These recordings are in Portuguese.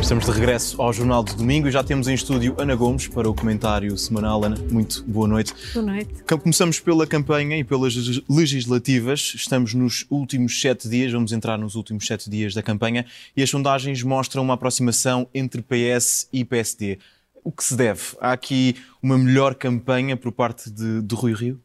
Estamos de regresso ao Jornal de Domingo e já temos em estúdio Ana Gomes para o comentário semanal. Ana, muito boa noite. Boa noite. Começamos pela campanha e pelas legislativas. Estamos nos últimos sete dias, vamos entrar nos últimos sete dias da campanha e as sondagens mostram uma aproximação entre PS e PSD. O que se deve? Há aqui uma melhor campanha por parte de, de Rui Rio?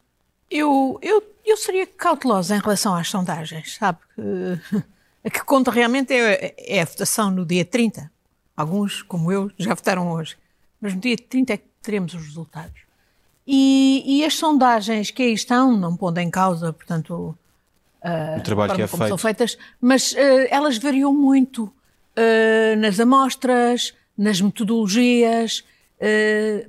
Eu, eu, eu seria cautelosa em relação às sondagens, sabe? A que conta realmente é, é a votação no dia 30 Alguns, como eu, já votaram hoje. Mas no dia 30 é que teremos os resultados. E, e as sondagens que aí estão, não pondo em causa, portanto, uh, o trabalho que é como feito. são feitas, mas uh, elas variam muito uh, nas amostras, nas metodologias.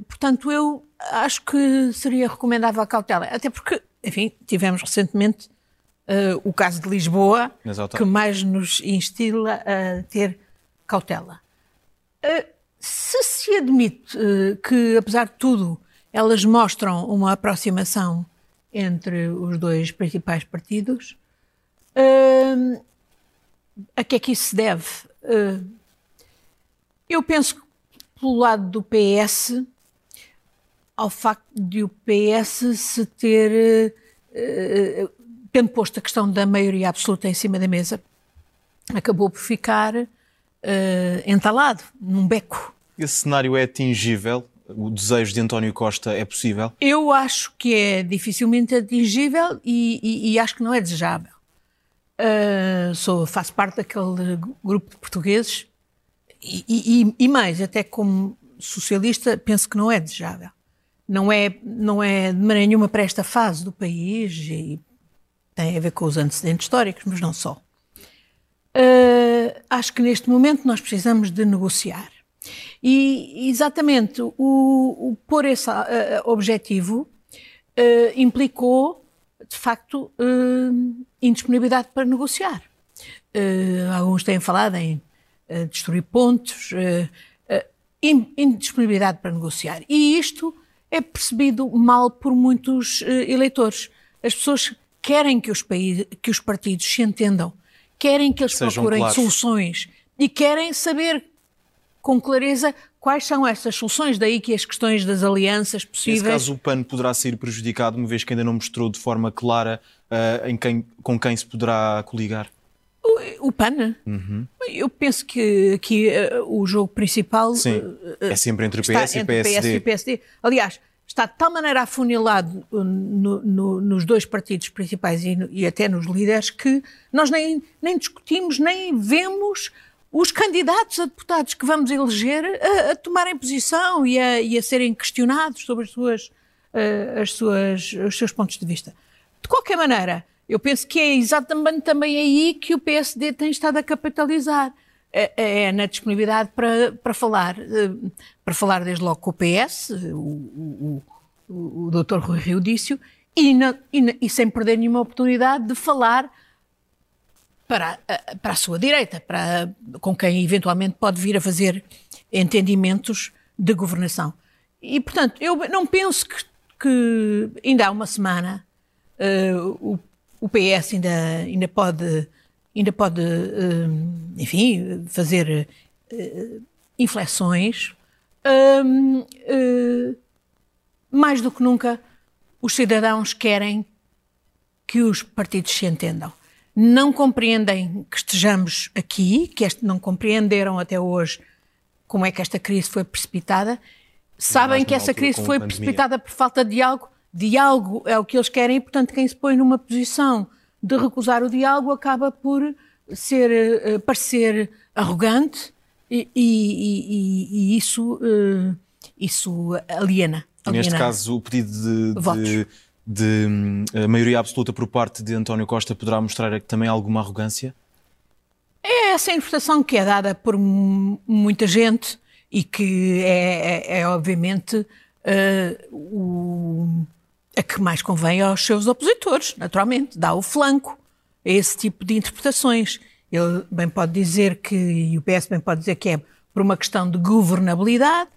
portanto, eu acho que seria recomendável a cautela. Até porque, enfim, tivemos recentemente o caso de Lisboa, que mais nos instila a ter cautela. Eh, se se admite uh, que, apesar de tudo, elas mostram uma aproximação entre os dois principais partidos, uh, a que é que isso se deve? Uh, eu penso que, pelo lado do PS, ao facto de o PS se ter, tendo posto a questão da maioria absoluta em cima da mesa, acabou por ficar uh, entalado num beco. Esse cenário é atingível? O desejo de António Costa é possível? Eu acho que é dificilmente atingível e, e, e acho que não é desejável. Uh, sou, faço parte daquele grupo de portugueses e, e, mais, até como socialista, penso que não é desejável. Não é, não é de maneira nenhuma para esta fase do país e tem a ver com os antecedentes históricos, mas não só. Uh, acho que neste momento nós precisamos de negociar. E exatamente o, o pôr esse uh, objetivo uh, implicou, de facto, indisponibilidade para negociar. alguns têm falado em destruir pontos, indisponibilidade para negociar. E isto é percebido mal por muitos eleitores. As pessoas querem que os, países, que os partidos se entendam querem que eles Sejam procurem claros. soluções e querem saber com clareza quais são essas soluções, daí que as questões das alianças possíveis... Nesse caso o PAN poderá ser prejudicado, uma vez que ainda não mostrou de forma clara uh, em quem, com quem se poderá coligar? O, o PAN? Uhum. Eu penso que aqui uh, o jogo principal... Sim, uh, é sempre entre o PS e o PSD. PS e PSD. Aliás, está de tal maneira afunilado uh, no, no, nos dois partidos principais e, e, até nos líderes que nós nem, nem discutimos, nem vemos os candidatos a deputados que vamos eleger a, a tomarem posição e a, e a, serem questionados sobre as suas, uh, as suas, os seus pontos de vista. De qualquer maneira, eu penso que é exatamente também aí que o PSD tem estado a capitalizar. É, é, é na disponibilidade para, para falar, eh, para falar desde logo com o PS, o, o, o, Dr. Rui Rio disse e, e, e, sem perder nenhuma oportunidade de falar para, para a sua direita, para, com quem eventualmente pode vir a fazer entendimentos de governação. E, portanto, eu não penso que, que ainda há uma semana uh, o, o PS ainda, ainda pode ainda pode, eh, enfim, fazer eh, inflexões. Eh, mais do que nunca, os cidadãos querem que os partidos se entendam. Não compreendem que estejamos aqui, que este, não compreenderam até hoje como é que esta crise foi precipitada. Sabem que essa crise foi precipitada por falta de diálogo. Diálogo é o que eles querem e, portanto, quem se põe numa posição de recusar o diálogo acaba por ser, uh, parecer arrogante e, e, e, e isso, uh, isso aliena, aliena. Neste caso, o pedido de, de, de, de maioria absoluta por parte de António Costa poderá mostrar também alguma arrogância? É essa interpretação que é dada por muita gente e que é, é, é obviamente uh, o a que mais convém aos seus opositores, naturalmente, dá o flanco a esse tipo de interpretações. Ele bem pode dizer que, e o PS bem pode dizer que é por uma questão de governabilidade,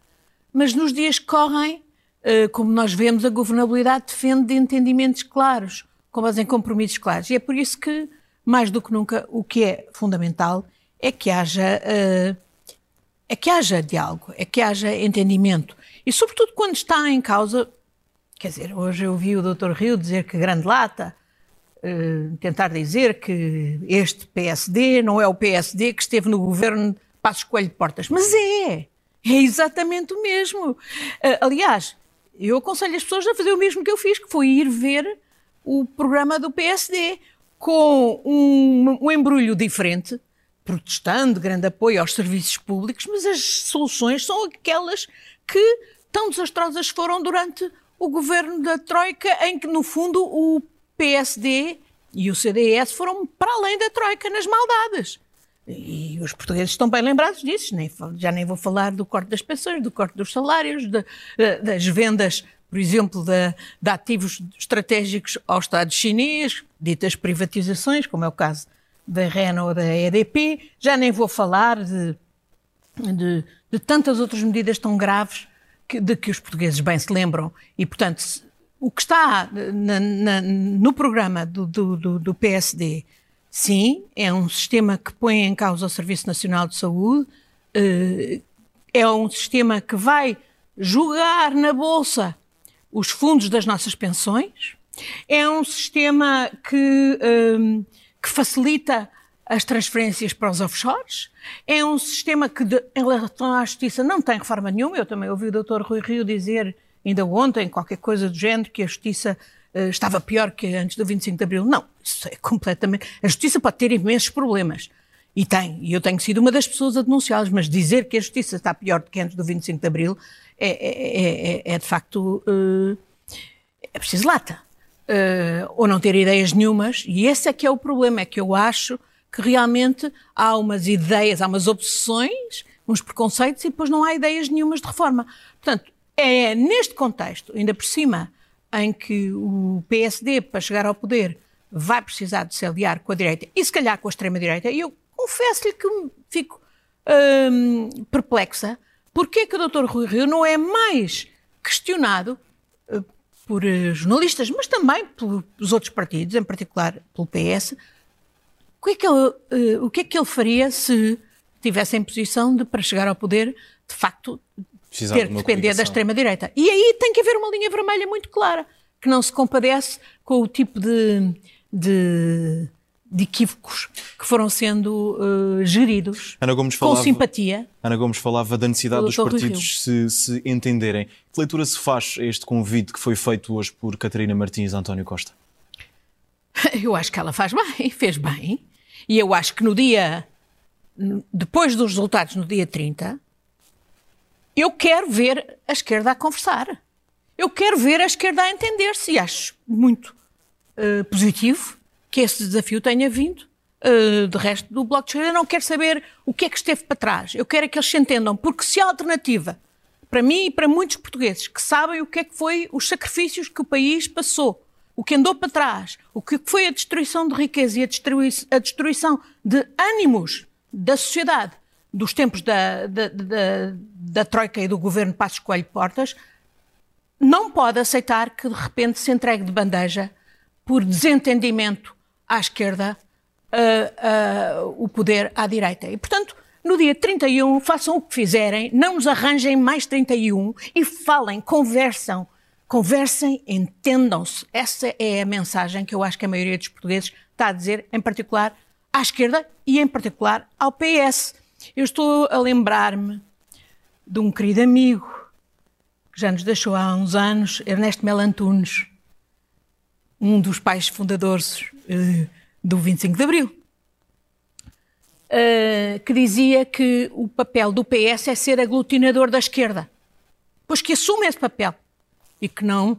mas nos dias que correm, eh, como nós vemos, a governabilidade defende de entendimentos claros, com base em compromissos claros. E é por isso que, mais do que nunca, o que é fundamental é que haja uh, é que haja diálogo, é que haja entendimento. E, sobretudo, quando está em causa. Quer dizer, hoje eu vi o Dr. Rio dizer que grande lata, uh, tentar dizer que este PSD não é o PSD que esteve no governo Passos Coelho de Portas. Mas é! É exatamente o mesmo. Uh, aliás, eu aconselho as pessoas a fazer o mesmo que eu fiz, que foi ir ver o programa do PSD com um, um embrulho diferente, protestando, grande apoio aos serviços públicos, mas as soluções são aquelas que tão desastrosas foram durante o governo da Troika, em que, no fundo, o PSD e o CDS foram para além da Troika nas maldades. E os portugueses estão bem lembrados disso, nem, já nem vou falar do corte das pensões, do corte dos salários, de, das vendas, por exemplo, de, de, ativos estratégicos ao Estado chinês, ditas privatizações, como é o caso da Renault ou da EDP, já nem vou falar de, de, de tantas outras medidas tão graves que, de que os portugueses bem se lembram. E, portanto, o que está na, na, no programa do, do, do PSD Sim, é um sistema que põe em causa o Serviço Nacional de Saúde, eh, é um sistema que vai julgar na Bolsa os fundos das nossas pensões, é um sistema que, ehm, que facilita as transferências para os offshores, é um sistema que, de, em relação à justiça, não tem reforma nenhuma. Eu também ouvi o Dr. Rui Rio dizer, ainda ontem, qualquer coisa do género, que a justiça uh, estava pior que antes do 25 de Abril. Não, isso é completamente. A justiça pode ter imensos problemas. E tem. E eu tenho sido uma das pessoas a denunciá-los, mas dizer que a justiça está pior do que antes do 25 de Abril é, é, é, é de facto. Uh, é preciso lata. Uh, ou não ter ideias nenhumas. E esse é que é o problema. É que eu acho que realmente há umas ideias, há umas obsessões, uns preconceitos e depois não há ideias nenhumas de reforma. Portanto, é neste contexto, ainda por cima, em que o PSD, para chegar ao poder, vai precisar de se aliar com a direita e se calhar com a extrema-direita, e eu confesso-lhe que fico hum, perplexa porque é que o Dr. Rui Rio não é mais questionado uh, por uh, jornalistas, mas também pelos outros partidos, em particular pelo PS, o que é que ele, uh, o que é que ele faria se tivesse em posição de, para chegar ao poder, de facto, Precisar ter de depender da extrema-direita. E aí tem que haver uma linha vermelha muito clara, que não se compadece com o tipo de, de, de equívocos que foram sendo uh, geridos falava, com simpatia. Ana Gomes falava da necessidade dos partidos se, se entenderem. Que leitura se faz a este convite que foi feito hoje por Catarina Martins e António Costa? Eu acho que ela faz bem, fez bem. E eu acho que no dia, depois dos resultados, no dia 30, eu quero ver a esquerda a conversar. Eu quero ver a esquerda a entender-se e acho muito uh, positivo que esse desafio tenha vindo. Uh, de resto, do Bloco de Esquerda, eu não quero saber o que é que esteve para trás. Eu quero é que eles se entendam, porque se a alternativa, para mim e para muitos portugueses que sabem o que é que foi os sacrifícios que o país passou, o que andou para trás, o que foi a destruição de riqueza e a, destrui a destruição de ânimos da sociedade, dos tempos da, da, da, da Troika e do governo Passos Coelho Portas, não pode aceitar que de repente se entregue de bandeja, por desentendimento à esquerda, uh, uh, o poder à direita. E, portanto, no dia 31, façam o que fizerem, não nos arranjem mais 31 e falem, conversam, conversem, entendam-se. Essa é a mensagem que eu acho que a maioria dos portugueses está a dizer, em particular à esquerda e em particular ao PS. Eu estou a lembrar-me de um querido amigo que já nos deixou há uns anos, Ernesto Melantunes, um dos pais fundadores uh, do 25 de Abril, uh, que dizia que o papel do PS é ser aglutinador da esquerda, pois que assume esse papel e que não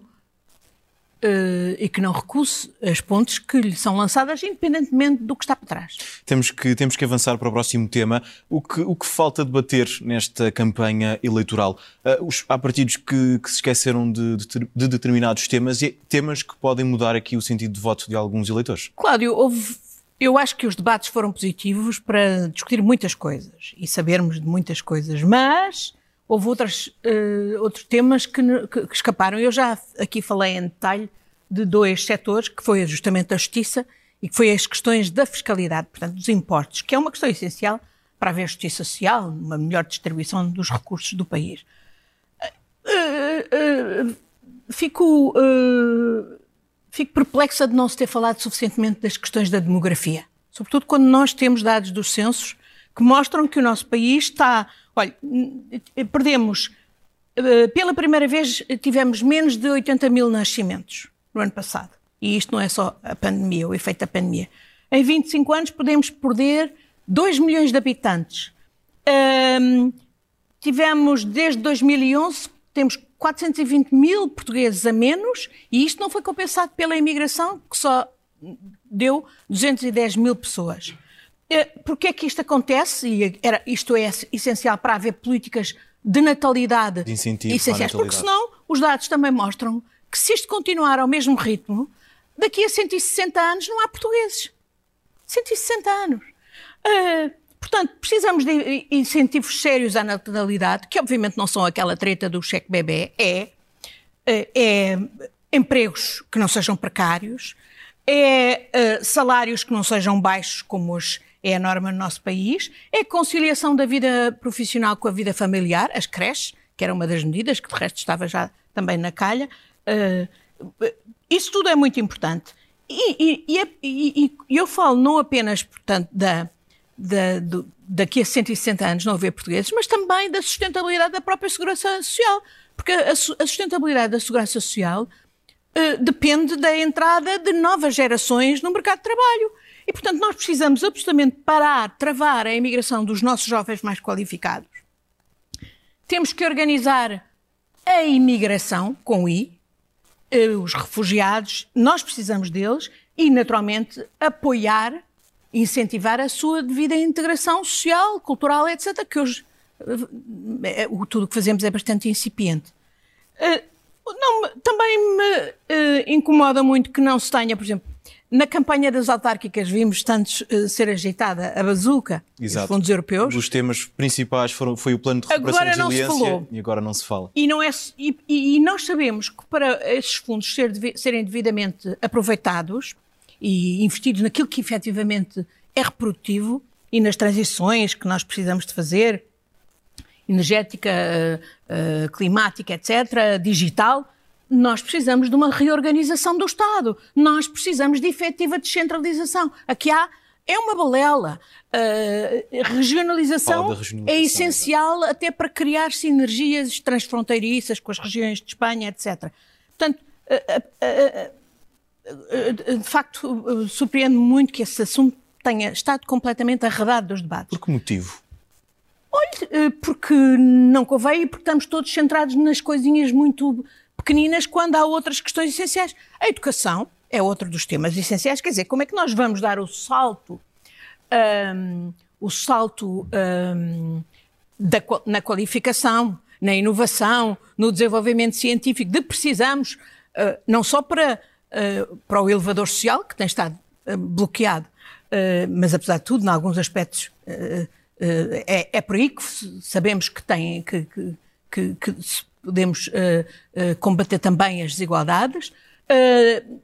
Uh, e que não recuse as pontes que lhe são lançadas, independentemente do que está por trás. Temos que, temos que avançar para o próximo tema. O que, o que falta debater nesta campanha eleitoral? Uh, os, há partidos que, que se esqueceram de, de, de, determinados temas e temas que podem mudar aqui o sentido de voto de alguns eleitores. Cláudio, houve, eu acho que os debates foram positivos para discutir muitas coisas e sabermos de muitas coisas, mas houve outras, uh, outros temas que, que, que, escaparam. Eu já aqui falei em detalhe de dois setores, que foi justamente a justiça e que foi as questões da fiscalidade, portanto, dos impostos, que é uma questão essencial para haver justiça social, uma melhor distribuição dos recursos do país. Uh, uh, fico, fico perplexa de não se ter falado suficientemente das questões da demografia, sobretudo quando nós temos dados dos censos que mostram que o nosso país está. Olha, perdemos. Pela primeira vez tivemos menos de 80 mil nascimentos no ano passado. E isto não é só a pandemia, o efeito da pandemia. Em 25 anos podemos perder 2 milhões de habitantes. Tivemos, desde 2011, temos 420 mil portugueses a menos e isto não foi compensado pela imigração, que só deu 210 mil pessoas. Eh, Porquê é que isto acontece? E era, isto é essencial para haver políticas de natalidade de incentivo essenciais, porque senão os dados também mostram que se isto continuar ao mesmo ritmo, daqui a 160 anos não há portugueses. 160 anos. Uh, portanto, precisamos de incentivos sérios à natalidade, que obviamente não são aquela treta do cheque bebê, é, é, é empregos que não sejam precários, é uh, salários que não sejam baixos como hoje é a norma no nosso país, é conciliação da vida profissional com a vida familiar, as creches, que era uma das medidas, que de resto estava já também na calha. Uh, isso tudo é muito importante. E, e, e, e, eu falo não apenas, portanto, da, da, do, daqui a 160 anos não haver portugueses, mas também da sustentabilidade da própria segurança social. Porque a, a sustentabilidade da segurança social uh, depende da entrada de novas gerações no mercado de trabalho. E, portanto, nós precisamos absolutamente parar, travar a imigração dos nossos jovens mais qualificados. Temos que organizar a imigração, com I, eh, os refugiados, nós precisamos deles e, naturalmente, apoiar, incentivar a sua devida integração social, cultural, etc., que hoje eh, tudo o que fazemos é bastante incipiente. Eh, não, também me incomoda muito que não se tenha, por exemplo, na campanha das autárquicas vimos tantos uh, ser ajeitada a bazuca dos fundos europeus. Os temas principais foram, foi o plano de recuperação agora e resiliência e agora não se fala. E, não é, e, e nós sabemos que para esses fundos ser, serem devidamente aproveitados e investidos naquilo que efetivamente é reprodutivo e nas transições que nós precisamos de fazer, energética, uh, uh, climática, etc., digital, nós precisamos de uma reorganização do Estado. Nós precisamos de efetiva descentralização. Aqui há é uma balela. Uh, regionalização, regionalização, é essencial até para criar sinergias transfronteiriças com as regiões de Espanha, etc. Portanto, uh, uh, de facto, surpreende muito que esse assunto tenha estado completamente arredado dos debates. Por que motivo? Olhe, porque não convém e porque estamos todos centrados nas coisinhas muito pequeninas quando há outras questões essenciais. A educação é outro dos temas essenciais. Quer dizer, como é que nós vamos dar o salto, um, o salto um, da, na qualificação, na inovação, no desenvolvimento científico, de precisamos, uh, não só para, uh, para o elevador social, que tem estado uh, bloqueado, mas apesar de tudo, em alguns aspectos, é, é por aí que sabemos que tem que, que, que, que podemos uh, uh, combater também as desigualdades. Uh,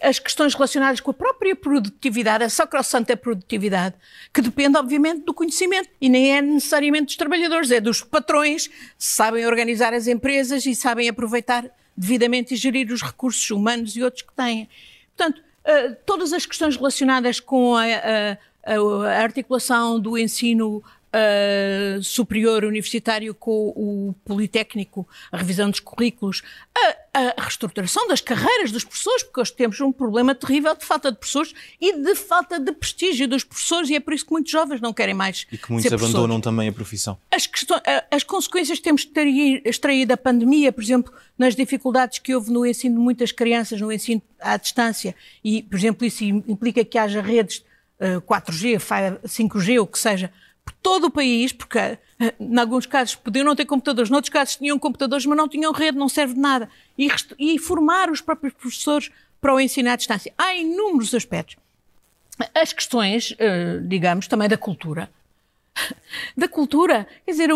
as questões relacionadas com a própria produtividade, a sacrossanta produtividade, que depende, obviamente, do conhecimento e nem é necessariamente dos trabalhadores, é dos patrões, sabem organizar as empresas e sabem aproveitar devidamente e gerir os recursos humanos e outros que têm. Portanto, todas as questões relacionadas com a, a, a articulação do ensino uh, superior universitário com o Politécnico, a revisão dos currículos, a, a reestruturação das carreiras dos professores, porque hoje temos um problema terrível de falta de professores e de falta de prestígio dos professores, e é por isso que muitos jovens não querem mais. E que muitos abandonam também a profissão. As, questões, as consequências que temos de ter extraído da pandemia, por exemplo, nas dificuldades que houve no ensino de muitas crianças, no ensino à distância, e, por exemplo, isso implica que haja redes 4G, 5G, o que seja, por todo o país, porque eh, em alguns casos podiam não ter computadores, noutros casos tinham computadores, mas não tinham rede, não serve de nada. E, e formar os próprios professores para o ensino à distância. Há inúmeros aspectos. As questões, eh, digamos, também da cultura. Da cultura, quer dizer,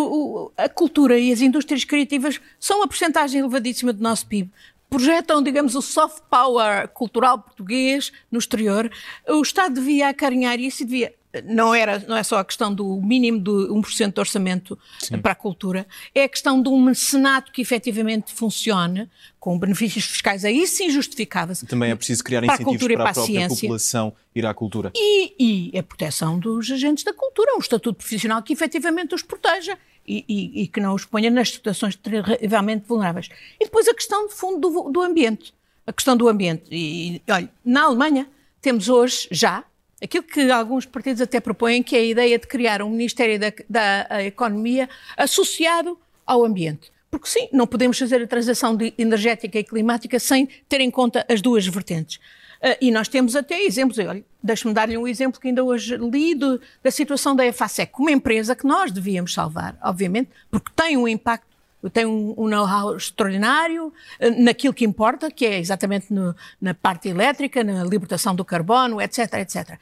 a cultura e as indústrias criativas são uma porcentagem elevadíssima do nosso PIB projetam, digamos, o soft power cultural português no exterior, o Estado devia acarinhar isso e devia não, era, não é só a questão do mínimo de 1% de orçamento Sim. para a cultura, é a questão de um mecenato que efetivamente funcione, com benefícios fiscais aí sim justificáveis. Também é preciso criar para incentivos a para, a, para a própria população ir à cultura. E, e, a proteção dos agentes da cultura, um estatuto profissional que efetivamente os proteja e, e, e que não os ponha nas situações terrivelmente vulneráveis. E depois a questão de fundo do, do ambiente. A questão do ambiente. E, olha, na Alemanha temos hoje já aquilo que alguns partidos até propõem, que é a ideia de criar um Ministério da, da Economia associado ao ambiente. Porque sim, não podemos fazer a transação energética e climática sem ter em conta as duas vertentes. Uh, e nós temos até exemplos, deixe-me dar-lhe um exemplo que ainda hoje li do, da situação da EFASEC, uma empresa que nós devíamos salvar, obviamente, porque tem um impacto tem um, um know-how extraordinário uh, naquilo que importa, que é exatamente no, na parte elétrica, na libertação do carbono, etc, etc.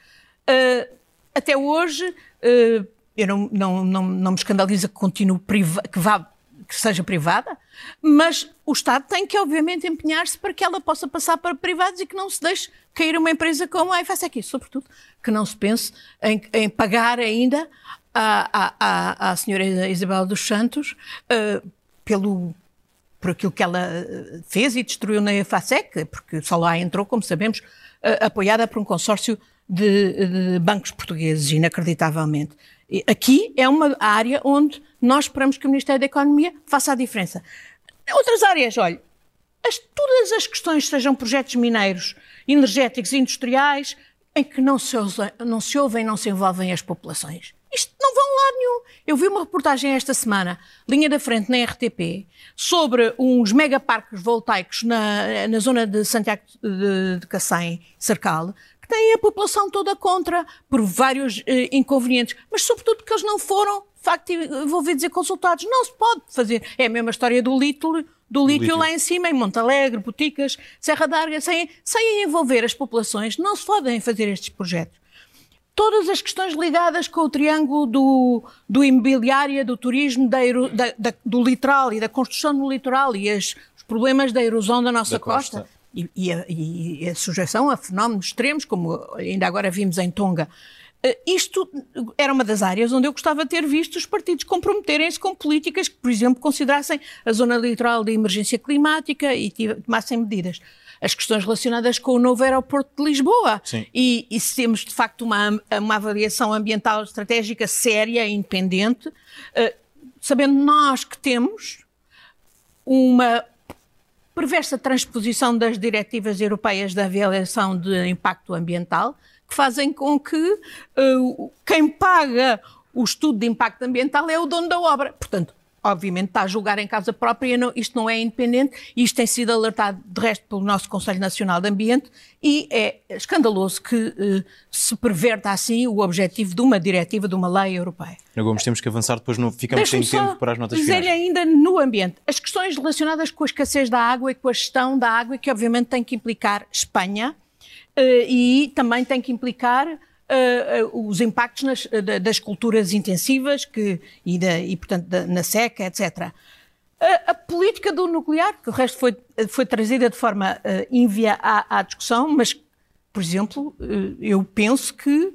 Uh, até hoje, uh, eu não, não, não, não me escandaliza que continue que vá que seja privada, mas o Estado tem que, obviamente, empenhar-se para que ela possa passar para privados e que não se deixe cair uma empresa como a FSEC. Sobretudo, que não se pense em, em pagar ainda à, à, à, senhora Isabel dos Santos uh, pelo por aquilo que ela eh, fez e destruiu na EFASEC, porque só lá entrou, como sabemos, uh, apoiada por um consórcio de, de bancos portugueses, inacreditavelmente. Aqui é uma área onde nós esperamos que o Ministério da Economia faça a diferença. Outras áreas, olha, as, todas as questões, sejam projetos mineiros, energéticos e industriais, em que não se, não se ouvem, não se envolvem as populações. Isto não vão lá nenhum. Eu vi uma reportagem esta semana, linha da frente na RTP, sobre uns megaparques voltaicos na, na zona de Santiago de, de Cacém, Cercal, que têm a população toda contra, por vários eh, inconvenientes, mas sobretudo porque eles não foram, de facto, envolvidos e consultados. Não se pode fazer. É a mesma história do lítio, do lítio lá em cima, em Montalegre, Boticas, Serra d'Arga, sem, sem envolver as populações, não se podem fazer estes projetos. Todas as questões ligadas com o triângulo do, do imobiliário, do turismo, da, da, da, do litoral e da construção do litoral e as, os problemas da erosão da nossa costa. costa e, e, a, e a sujeição a fenómenos extremos, como ainda agora vimos em Tonga. Uh, isto era uma das áreas onde eu gostava de ter visto os partidos comprometerem-se com políticas que, por exemplo, considerassem a zona litoral de emergência climática e tomassem medidas. As questões relacionadas com o novo aeroporto de Lisboa. E, e, se temos, de facto, uma, uma avaliação ambiental estratégica séria, independente, uh, sabendo nós que temos uma perversa transposição das diretivas europeias da avaliação de impacto ambiental, que fazem com que uh, quem paga o estudo de impacto ambiental é o dono da obra. Portanto, obviamente está a julgar em causa própria, não, isto não é independente, isto tem sido alertado de resto pelo nosso Conselho Nacional de Ambiente e é escandaloso que uh, se perverta assim o objetivo de uma diretiva, de uma lei europeia. Gomes, temos que avançar, depois não ficamos sem tempo para as notas dizer finais. ainda no ambiente, as questões relacionadas com a escassez da água e com a gestão da água, que obviamente tem que implicar Espanha uh, e também tem que implicar uh, os impactos nas, das culturas intensivas que, e, da, e portanto, da, na seca, etc. A, a, política do nuclear, que o resto foi, foi trazida de forma uh, ínvia à, à, discussão, mas, por exemplo, uh, eu penso que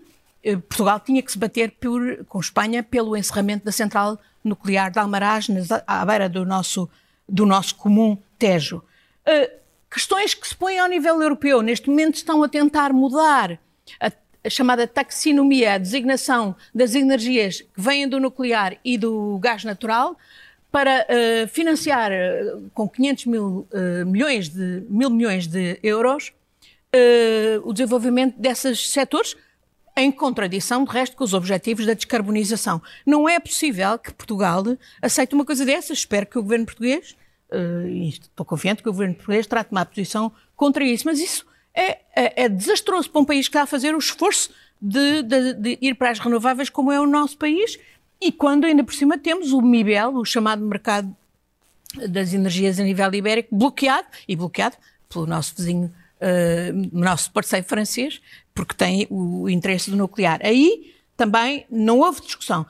Portugal tinha que se bater por, com Espanha pelo encerramento da central nuclear de Almaraz, à beira do nosso, do nosso comum Tejo. questões que se põem ao nível europeu, neste momento estão a tentar mudar a a chamada taxonomia, a designação das energias que vêm do nuclear e do gás natural, para uh, financiar uh, com 500 mil, uh, milhões de, mil milhões de euros o desenvolvimento desses setores, em contradição, de resto, com os objetivos da descarbonização. Não é possível que Portugal aceite uma coisa dessas. Espero que o governo português, e estou confiante que o governo português trate uma posição contra isso, mas isso é, é, é, desastroso para um país que está a fazer o esforço de, de, de, ir para as renováveis, como é o nosso país, e quando ainda por cima temos o MIBEL, o chamado mercado das energias a nível ibérico, bloqueado, e bloqueado pelo nosso vizinho, uh, nosso parceiro francês, porque tem o interesse do nuclear. Aí também não houve discussão.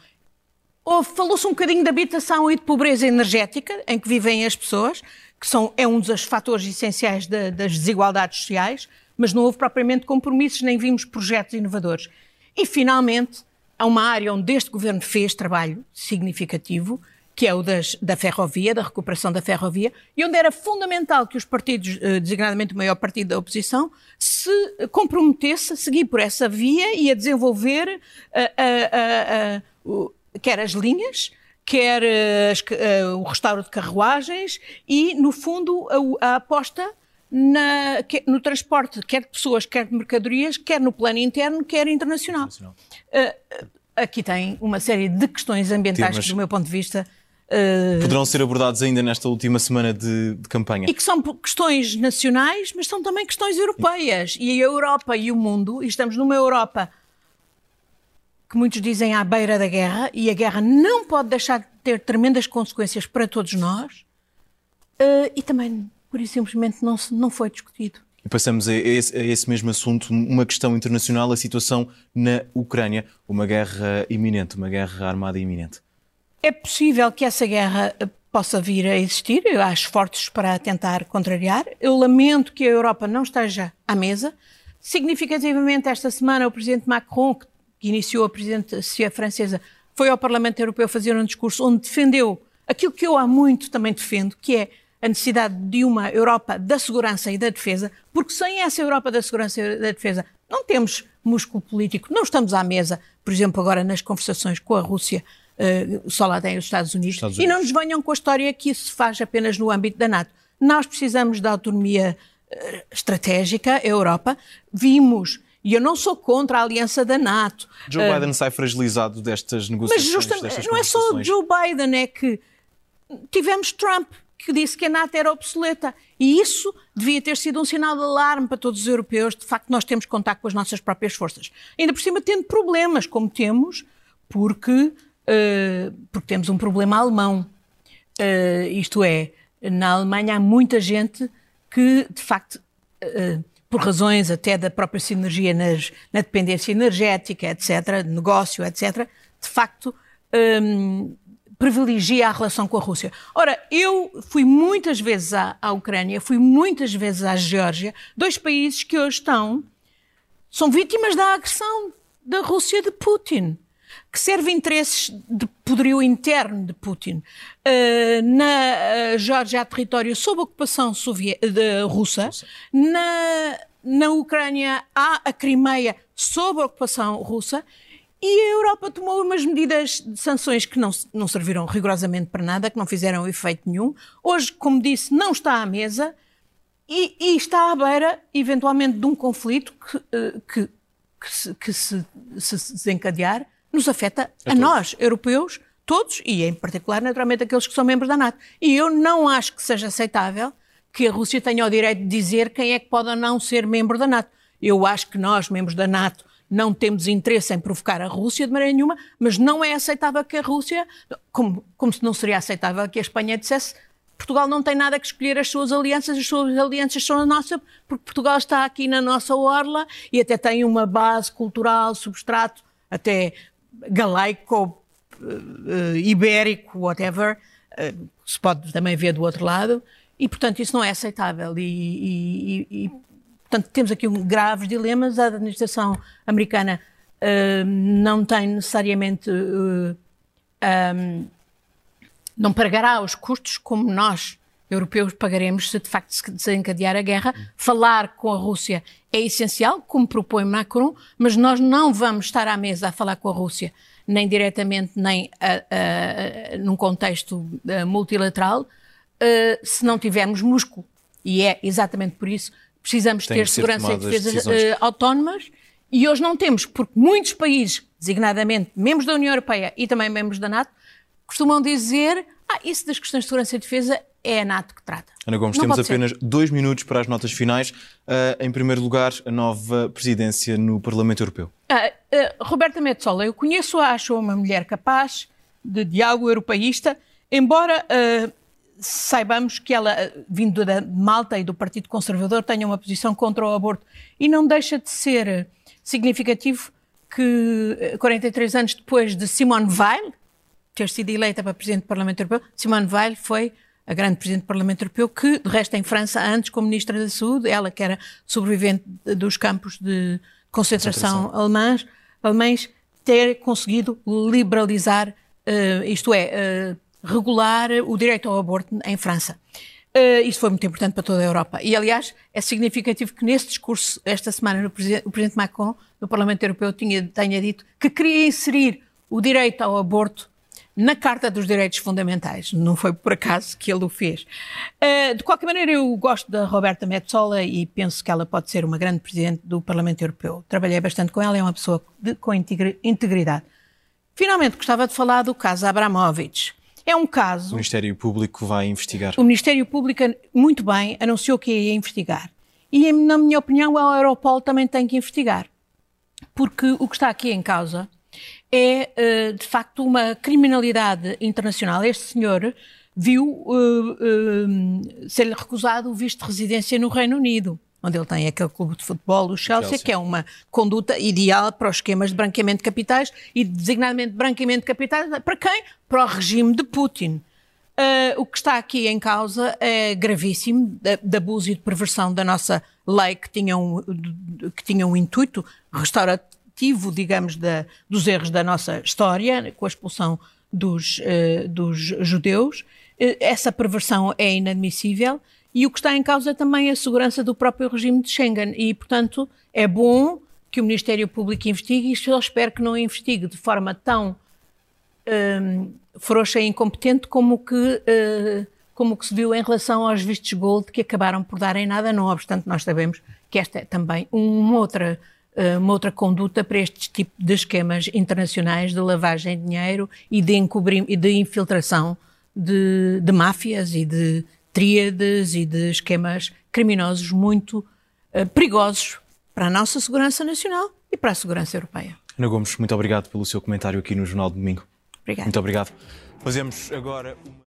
Falou-se um bocadinho de habitação e de pobreza energética em que vivem as pessoas, que são, é um dos fatores essenciais das desigualdades sociais, mas não houve propriamente compromissos, nem vimos projetos inovadores. E, finalmente, há uma área onde este governo fez trabalho significativo, que é o das, da ferrovia, da recuperação da ferrovia, e onde era fundamental que os partidos, eh, designadamente o maior partido da oposição, se comprometesse a seguir por essa via e a desenvolver uh, uh, uh, quer as linhas, quer as, o restauro de carruagens e, no fundo, a, a aposta na, no transporte, quer de pessoas, quer de mercadorias, quer no plano interno, quer internacional. internacional. Uh, aqui tem uma série de questões ambientais Temas. que, do meu ponto de vista, uh, poderão ser abordados ainda nesta última semana de, de, campanha. E que são questões nacionais, mas são também questões europeias. E a Europa e o mundo, e estamos numa Europa que muitos dizem à beira da guerra, e a guerra não pode deixar de ter tremendas consequências para todos nós, uh, e também por isso simplesmente não, não foi discutido. E passamos a esse, a esse, mesmo assunto, uma questão internacional, a situação na Ucrânia, uma guerra iminente, uma guerra armada iminente. É possível que essa guerra eh, possa vir a existir, eu acho esforços para tentar contrariar. Eu lamento que a Europa não esteja à mesa. Significativamente, esta semana, o presidente Macron, que iniciou a presidência francesa, foi ao Parlamento Europeu fazer um discurso onde defendeu aquilo que eu há muito também defendo, que é a necessidade de uma Europa da segurança e da defesa, porque sem essa Europa da segurança e da defesa não temos músculo político, não estamos à mesa, por exemplo, agora nas conversações com a Rússia, uh, só lá tem os Estados Unidos, Estados Unidos, e não nos venham com a história que isso se faz apenas no âmbito da NATO. Nós precisamos da autonomia uh, estratégica, a Europa. Vimos e eu não sou contra a aliança da NATO. Joe uh, Biden sai fragilizado destas negociações. Mas justamente, não é só Joe Biden, é que tivemos Trump, que disse que a NATO era obsoleta. E isso devia ter sido um sinal de alarme para todos os europeus. De facto, nós temos contato com as nossas próprias forças. Ainda por cima, tendo problemas, como temos, porque, uh, porque temos um problema alemão. Uh, isto é, na Alemanha há muita gente que, de facto, uh, por razões até da própria sinergia nas, na dependência energética, etc., negócio, etc., de facto, um, privilegia a relação com a Rússia. Ora, eu fui muitas vezes à, à Ucrânia, fui muitas vezes à Geórgia, dois países que hoje estão, são vítimas da agressão da Rússia de Putin que serve interesses de poderio interno de Putin. Uh, na uh, Geórgia há território sob ocupação de, russa, na, na Ucrânia há a Crimeia sob ocupação russa e a Europa tomou umas medidas de sanções que não, não serviram rigorosamente para nada, que não fizeram efeito nenhum. Hoje, como disse, não está à mesa e, e está à beira, eventualmente, de um conflito que, eh, que, que, se, que se, se, desencadear nos afeta a, a nós, europeus, todos, e em particular, naturalmente, aqueles que são membros da NATO. E eu não acho que seja aceitável que a Rússia tenha o direito de dizer quem é que pode ou não ser membro da NATO. Eu acho que nós, membros da NATO, não temos interesse em provocar a Rússia de maneira nenhuma, mas não é aceitável que a Rússia, como, como se não seria aceitável que a Espanha dissesse Portugal não tem nada que escolher as suas alianças, as suas alianças são a nossa, porque Portugal está aqui na nossa orla e até tem uma base cultural, substrato, até galaico, uh, ibérico, whatever, uh, se pode também ver do outro lado, e portanto isso não é aceitável. E, e, e, Portanto, temos aqui um, graves dilemas. A administração americana uh, não tem necessariamente. Um, não pagará os custos como nós, europeus, pagaremos se de facto se desencadear a guerra. Falar com a Rússia é essencial, como propõe Macron, mas nós não vamos estar à mesa a falar com a Rússia, nem diretamente, nem a, a, num contexto multilateral, se não tivermos músculo. E é exatamente por isso precisamos ter segurança e defesa uh, autónomas e hoje não temos, porque muitos países, designadamente membros da União Europeia e também membros da NATO, costumam dizer: ah, isso das questões de segurança e defesa é a NATO que trata. Ana Gomes, não temos apenas ser. dois minutos para as notas finais. Uh, em primeiro lugar, a nova presidência no Parlamento Europeu. Uh, uh, Roberta Metsola, eu conheço-a, acho uma mulher capaz, de diálogo europeísta, embora saibamos que ela, vindo da Malta e do Partido Conservador, tenha uma posição contra o aborto. E não deixa de ser significativo que, 43 anos depois de Simone Weil ter sido eleita para Presidente do Parlamento Europeu, Simone Weil foi a grande Presidente do Parlamento Europeu, que, de resto, em França, antes como Ministra da Saúde, ela que era sobrevivente dos campos de concentração, concentração. alemães, alemães ter conseguido liberalizar, uh, isto é, uh, regular o direito ao aborto em França. Uh, isto foi muito importante para toda a Europa. E, aliás, é significativo que nesse discurso, esta semana, o presidente, o presidente Macron, no Parlamento Europeu, tinha, tenha dito que queria inserir o direito ao aborto na Carta dos Direitos Fundamentais. Não foi por acaso que ele o fez. Uh, de qualquer maneira, eu gosto da Roberta Metsola e penso que ela pode ser uma grande presidente do Parlamento Europeu. Trabalhei bastante com ela, é uma pessoa de, com integridade. Finalmente, gostava de falar do caso Abramovich. É um caso. O Ministério Público vai investigar. O Ministério Público, muito bem, anunciou que ia investigar. E, na minha opinião, a Europol também tem que investigar. Porque o que está aqui em causa é, eh, de facto, uma criminalidade internacional. Este senhor viu uh, uh, ser-lhe recusado o visto de residência no Reino Unido onde ele tem aquele clube de futebol, o Chelsea, Chelsea, que é uma conduta ideal para os esquemas de branqueamento de capitais e designadamente branqueamento de capitais para quem? Para o regime de Putin. Uh, o que está aqui em causa é gravíssimo, de, de, abuso e de perversão da nossa lei que tinha um, que tinha um intuito digamos, da, dos erros da nossa história, com a expulsão dos, uh, dos judeus. Uh, essa perversão é inadmissível e o que está em causa é também a segurança do próprio regime de Schengen. E, portanto, é bom que o Ministério Público investigue e só espero que não investigue de forma tão um, frouxa e incompetente como que, uh, como que se viu em relação aos vistos gold que acabaram por dar em nada, não obstante nós sabemos que esta é também uma outra, uma outra conduta para este tipo de esquemas internacionais de lavagem de dinheiro e de, e de infiltração de, de máfias e de tríades e de esquemas criminosos muito uh, perigosos para a nossa segurança nacional e para a segurança europeia. Ana Gomes, muito obrigado pelo seu comentário aqui no Jornal de Domingo. Obrigado. Muito obrigado. Fazemos agora uma...